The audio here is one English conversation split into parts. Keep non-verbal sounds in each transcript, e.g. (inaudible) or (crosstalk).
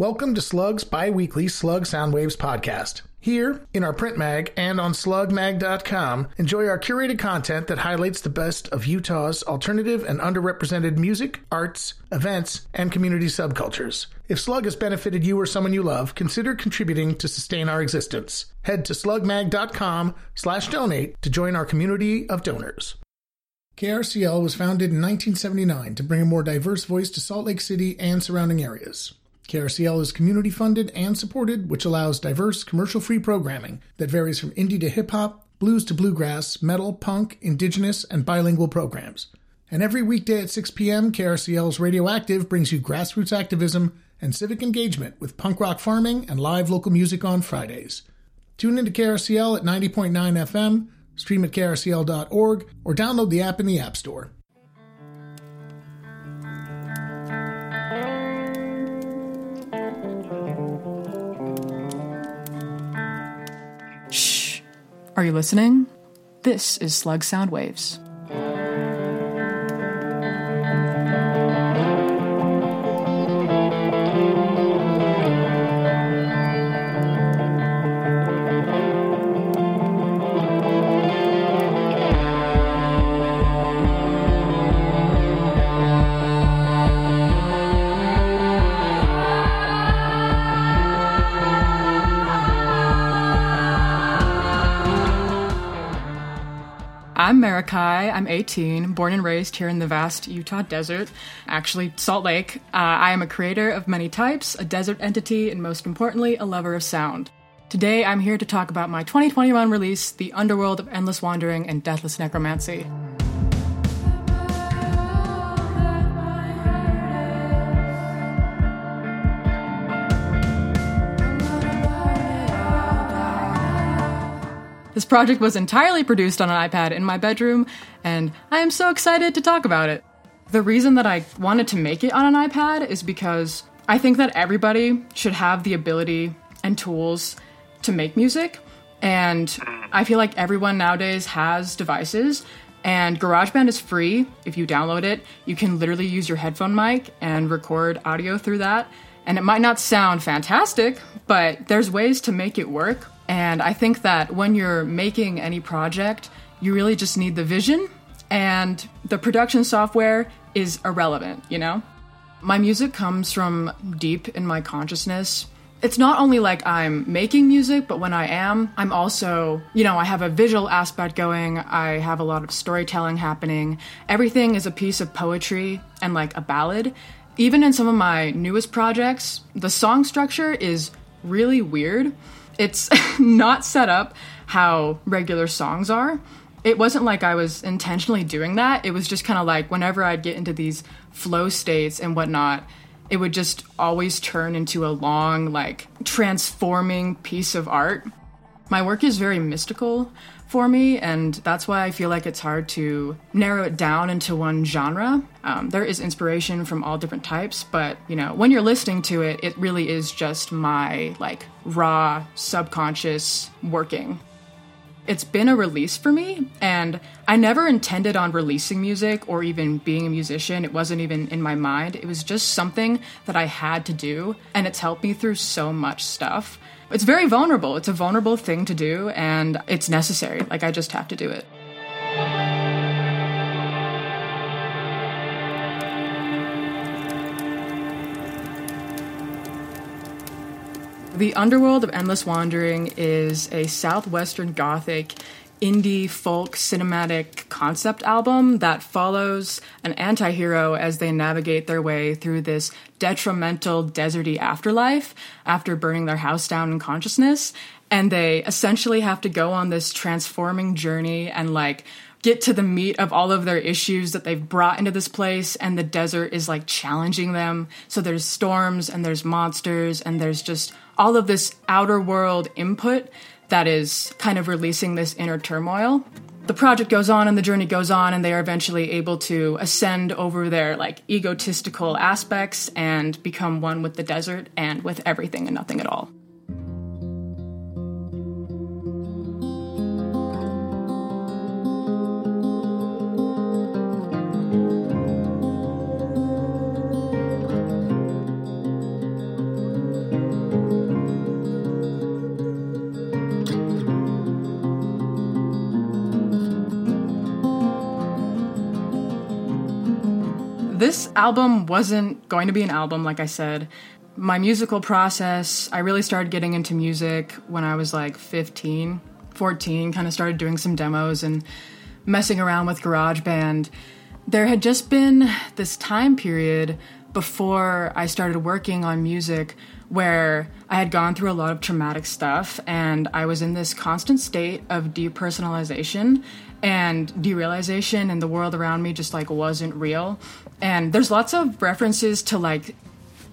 Welcome to Slug's bi weekly Slug Soundwaves podcast. Here, in our print mag and on slugmag.com, enjoy our curated content that highlights the best of Utah's alternative and underrepresented music, arts, events, and community subcultures. If Slug has benefited you or someone you love, consider contributing to sustain our existence. Head to slugmag.com slash donate to join our community of donors. KRCL was founded in 1979 to bring a more diverse voice to Salt Lake City and surrounding areas. KRCL is community funded and supported, which allows diverse, commercial free programming that varies from indie to hip hop, blues to bluegrass, metal, punk, indigenous, and bilingual programs. And every weekday at 6 p.m., KRCL's Radioactive brings you grassroots activism and civic engagement with punk rock farming and live local music on Fridays. Tune into KRCL at 90.9 FM, stream at krcl.org, or download the app in the App Store. Are you listening? This is Slug Sound Waves. I'm Marikai. I'm 18, born and raised here in the vast Utah desert, actually, Salt Lake. Uh, I am a creator of many types, a desert entity, and most importantly, a lover of sound. Today, I'm here to talk about my 2021 release, The Underworld of Endless Wandering and Deathless Necromancy. This project was entirely produced on an iPad in my bedroom, and I am so excited to talk about it. The reason that I wanted to make it on an iPad is because I think that everybody should have the ability and tools to make music, and I feel like everyone nowadays has devices. And GarageBand is free if you download it. You can literally use your headphone mic and record audio through that. And it might not sound fantastic, but there's ways to make it work. And I think that when you're making any project, you really just need the vision, and the production software is irrelevant, you know? My music comes from deep in my consciousness. It's not only like I'm making music, but when I am, I'm also, you know, I have a visual aspect going, I have a lot of storytelling happening. Everything is a piece of poetry and like a ballad. Even in some of my newest projects, the song structure is really weird. It's (laughs) not set up how regular songs are. It wasn't like I was intentionally doing that. It was just kind of like whenever I'd get into these flow states and whatnot, it would just always turn into a long, like, transforming piece of art. My work is very mystical for me, and that's why I feel like it's hard to narrow it down into one genre. Um, there is inspiration from all different types, but you know, when you're listening to it, it really is just my like raw subconscious working. It's been a release for me, and I never intended on releasing music or even being a musician. It wasn't even in my mind. It was just something that I had to do, and it's helped me through so much stuff. It's very vulnerable. It's a vulnerable thing to do, and it's necessary. Like, I just have to do it. The Underworld of Endless Wandering is a southwestern gothic indie folk cinematic concept album that follows an anti hero as they navigate their way through this detrimental, deserty afterlife after burning their house down in consciousness. And they essentially have to go on this transforming journey and like get to the meat of all of their issues that they've brought into this place and the desert is like challenging them so there's storms and there's monsters and there's just all of this outer world input that is kind of releasing this inner turmoil. The project goes on and the journey goes on, and they are eventually able to ascend over their like egotistical aspects and become one with the desert and with everything and nothing at all. Album wasn't going to be an album, like I said. My musical process, I really started getting into music when I was like 15, 14, kind of started doing some demos and messing around with GarageBand. There had just been this time period before I started working on music where I had gone through a lot of traumatic stuff and I was in this constant state of depersonalization and derealization and the world around me just like wasn't real. And there's lots of references to like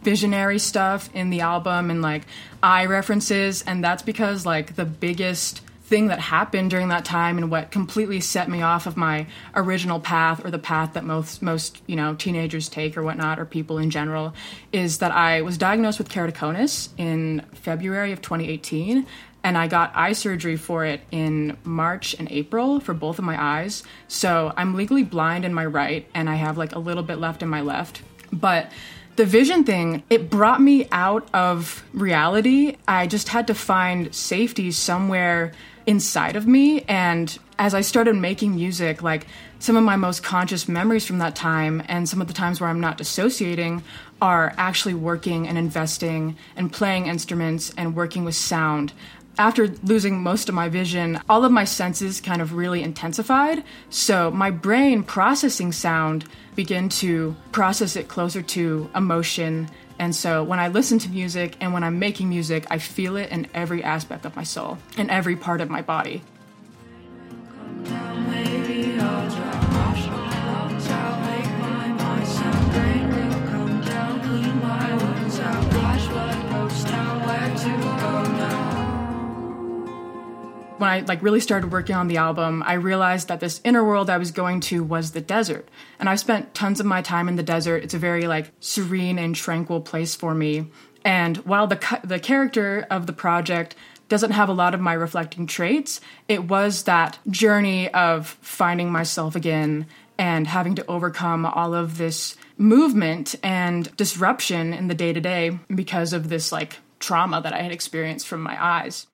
visionary stuff in the album and like eye references. And that's because like the biggest thing that happened during that time and what completely set me off of my original path or the path that most most you know teenagers take or whatnot or people in general is that I was diagnosed with keratoconus in February of 2018 and I got eye surgery for it in March and April for both of my eyes. So I'm legally blind in my right and I have like a little bit left in my left. But the vision thing, it brought me out of reality. I just had to find safety somewhere inside of me. And as I started making music, like some of my most conscious memories from that time and some of the times where I'm not dissociating are actually working and investing and playing instruments and working with sound. After losing most of my vision, all of my senses kind of really intensified. So my brain processing sound began to process it closer to emotion and so when I listen to music and when I'm making music, I feel it in every aspect of my soul, in every part of my body. When I like really started working on the album, I realized that this inner world I was going to was the desert. And I've spent tons of my time in the desert. It's a very like serene and tranquil place for me. And while the the character of the project doesn't have a lot of my reflecting traits, it was that journey of finding myself again and having to overcome all of this movement and disruption in the day to day because of this like trauma that I had experienced from my eyes.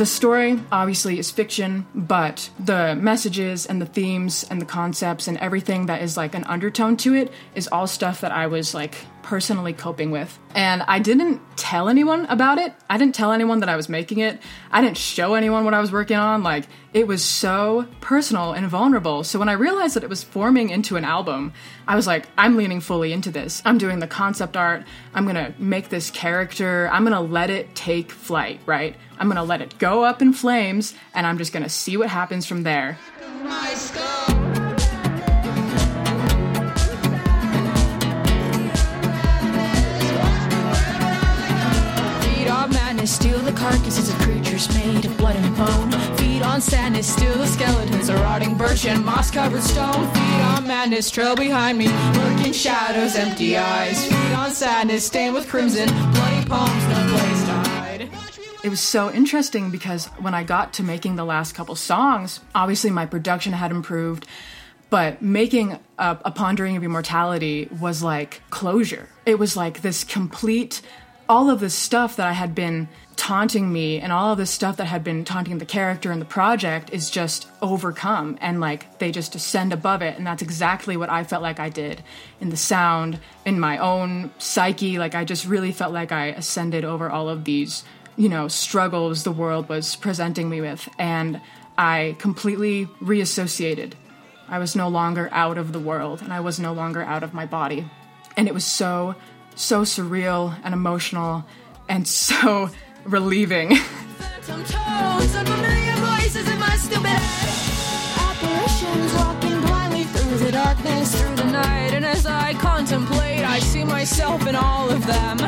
The story obviously is fiction, but the messages and the themes and the concepts and everything that is like an undertone to it is all stuff that I was like personally coping with. And I didn't tell anyone about it. I didn't tell anyone that I was making it. I didn't show anyone what I was working on. Like, it was so personal and vulnerable. So when I realized that it was forming into an album, I was like, I'm leaning fully into this. I'm doing the concept art. I'm gonna make this character. I'm gonna let it take flight, right? I'm gonna let it go up in flames, and I'm just gonna see what happens from there. Madness, steal the carcasses of creatures made of blood and bone. Feed on sadness, steal the skeletons of rotting birch and moss covered stone. Feed on madness, trail behind me, lurking shadows, empty eyes. Feed on sadness, stained with crimson, bloody palms, no place to hide. It was so interesting because when I got to making the last couple songs, obviously my production had improved but making a, a, pondering of immortality was like closure it was like this complete all of this stuff that I had been taunting me and all of this stuff that had been taunting the character and the project is just overcome and like they just ascend above it. And that's exactly what I felt like I did in the sound in my own psyche. Like I just really felt like I ascended over all of these you know struggles the world was presenting me with. And I completely reassociated. I was no longer out of the world and I was no longer out of my body. And it was so so surreal and emotional and so (laughs) relieving. darkness through the night and as I contemplate I see myself in all of them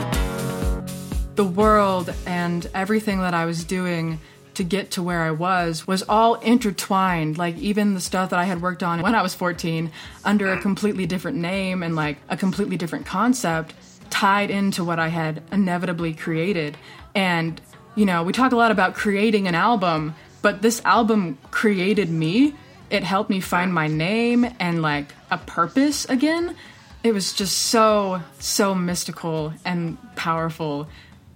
the world and everything that I was doing to get to where I was was all intertwined. Like even the stuff that I had worked on when I was 14 under a completely different name and like a completely different concept tied into what I had inevitably created. And, you know, we talk a lot about creating an album, but this album created me it helped me find my name and like a purpose again. It was just so, so mystical and powerful.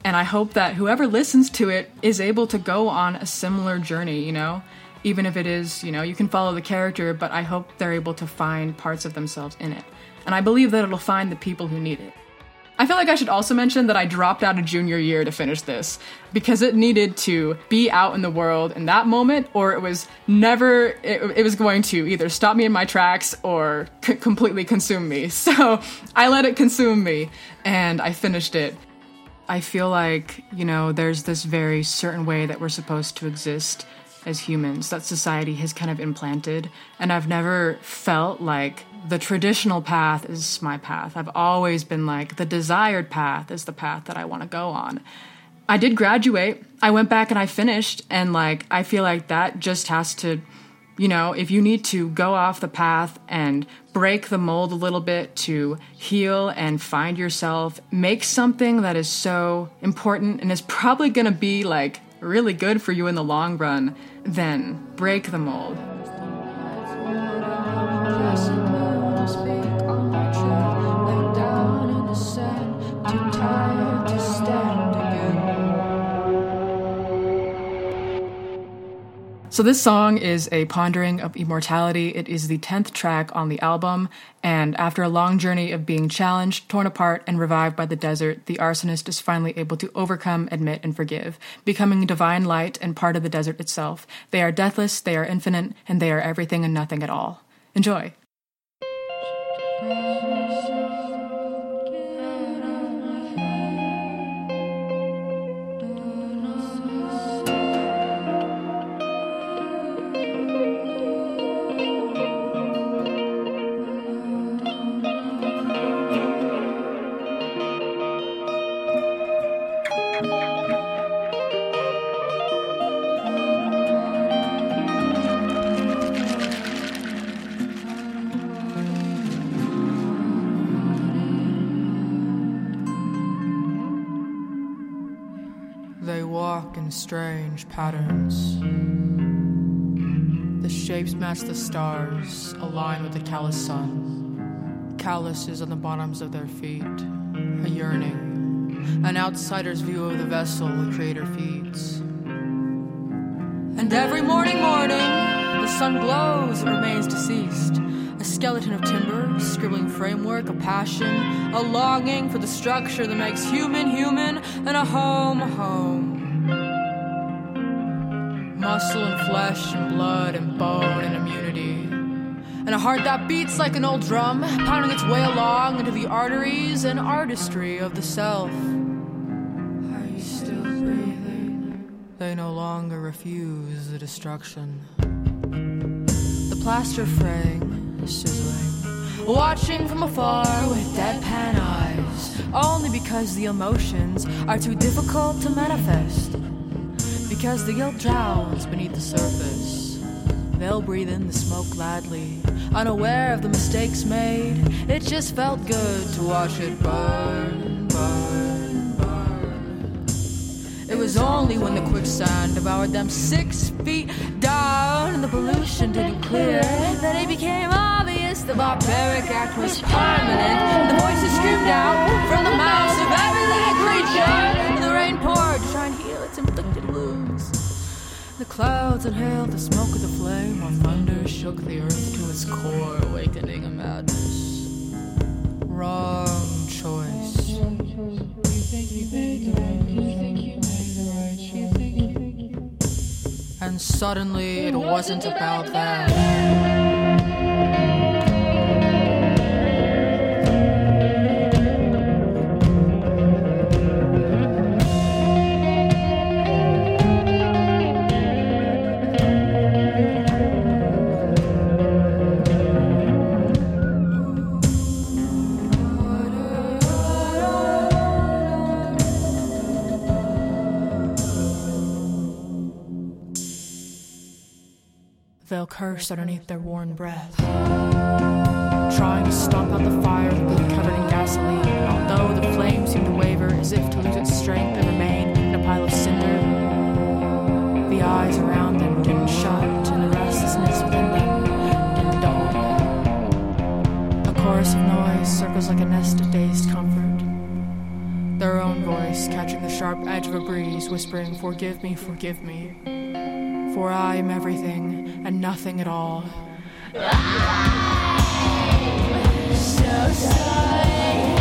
And I hope that whoever listens to it is able to go on a similar journey, you know? Even if it is, you know, you can follow the character, but I hope they're able to find parts of themselves in it. And I believe that it'll find the people who need it. I feel like I should also mention that I dropped out of junior year to finish this because it needed to be out in the world in that moment, or it was never, it, it was going to either stop me in my tracks or c- completely consume me. (laughs) So I let it consume me and I finished it. I feel like, you know, there's this very certain way that we're supposed to exist as humans that society has kind of implanted. And I've never felt like the traditional path is my path. I've always been like the desired path is the path that I want to go on. I did graduate. I went back and I finished and like I feel like that just has to you know, if you need to go off the path and break the mold a little bit to heal and find yourself, make something that is so important and is probably going to be like really good for you in the long run, then break the mold. So, this song is a pondering of immortality. It is the 10th track on the album, and after a long journey of being challenged, torn apart, and revived by the desert, the arsonist is finally able to overcome, admit, and forgive, becoming divine light and part of the desert itself. They are deathless, they are infinite, and they are everything and nothing at all. Enjoy. Strange patterns. The shapes match the stars, align with the callous sun. Calluses on the bottoms of their feet, a yearning, an outsider's view of the vessel the Creator feeds. And every morning, morning, the sun glows and remains deceased. A skeleton of timber, scribbling framework, a passion, a longing for the structure that makes human human, and a home home muscle and flesh and blood and bone and immunity. And a heart that beats like an old drum, pounding its way along into the arteries and artistry of the self. Are you still breathing? They no longer refuse the destruction. The plaster fraying, sizzling, watching from afar with deadpan eyes, only because the emotions are too difficult to manifest because the guilt drowns beneath the surface. They'll breathe in the smoke gladly, unaware of the mistakes made. It just felt good to watch it burn, burn, burn. It was only when the quicksand devoured them six feet down and the pollution didn't clear that it became obvious the barbaric act was permanent. And the voices screamed out from the mouths of every living creature, and the rain poured to try and heal its inflicted the clouds inhaled the smoke of the flame while thunder shook the earth to its core, awakening a madness. Wrong choice. And suddenly it wasn't about that. They'll curse underneath their worn breath, trying to stomp out the fire with covered in gasoline. Although the flame seemed to waver as if to lose its strength and remain in a pile of cinder, the eyes around them didn't shut, and the restlessness within them didn't dull. A chorus of noise circles like a nest of dazed comfort. Their own voice catching the sharp edge of a breeze, whispering, Forgive me, forgive me, for I am everything and nothing at all. I'm So sorry.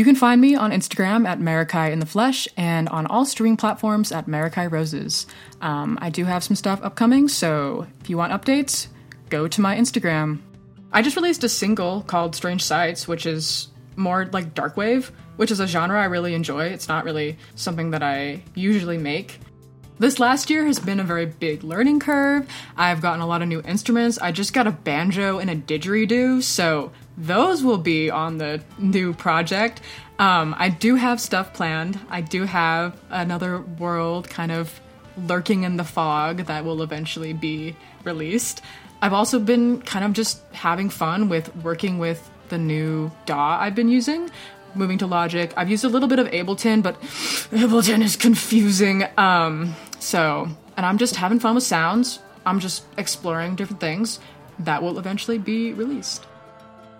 You can find me on Instagram at Marikai in the Flesh and on all streaming platforms at Marikai Roses. Um, I do have some stuff upcoming, so if you want updates, go to my Instagram. I just released a single called Strange Sights, which is more like dark wave, which is a genre I really enjoy. It's not really something that I usually make. This last year has been a very big learning curve. I've gotten a lot of new instruments. I just got a banjo and a didgeridoo, so those will be on the new project. Um, I do have stuff planned. I do have another world kind of lurking in the fog that will eventually be released. I've also been kind of just having fun with working with the new DAW I've been using, moving to Logic. I've used a little bit of Ableton, but (sighs) Ableton is confusing. Um, so, and I'm just having fun with sounds. I'm just exploring different things that will eventually be released.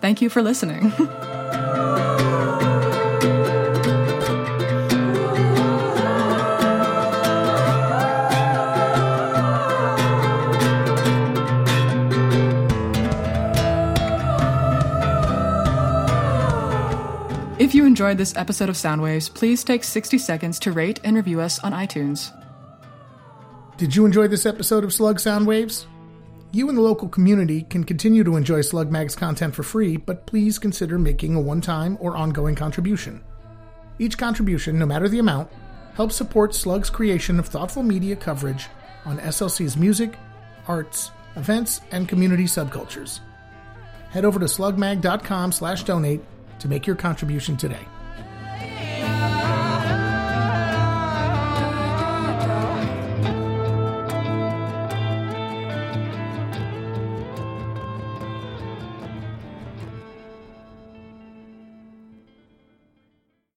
Thank you for listening. (laughs) If you enjoyed this episode of Soundwaves, please take 60 seconds to rate and review us on iTunes. Did you enjoy this episode of Slug Sound Waves? You and the local community can continue to enjoy Slug Mag's content for free, but please consider making a one time or ongoing contribution. Each contribution, no matter the amount, helps support Slug's creation of thoughtful media coverage on SLC's music, arts, events, and community subcultures. Head over to slugmag.com slash donate to make your contribution today.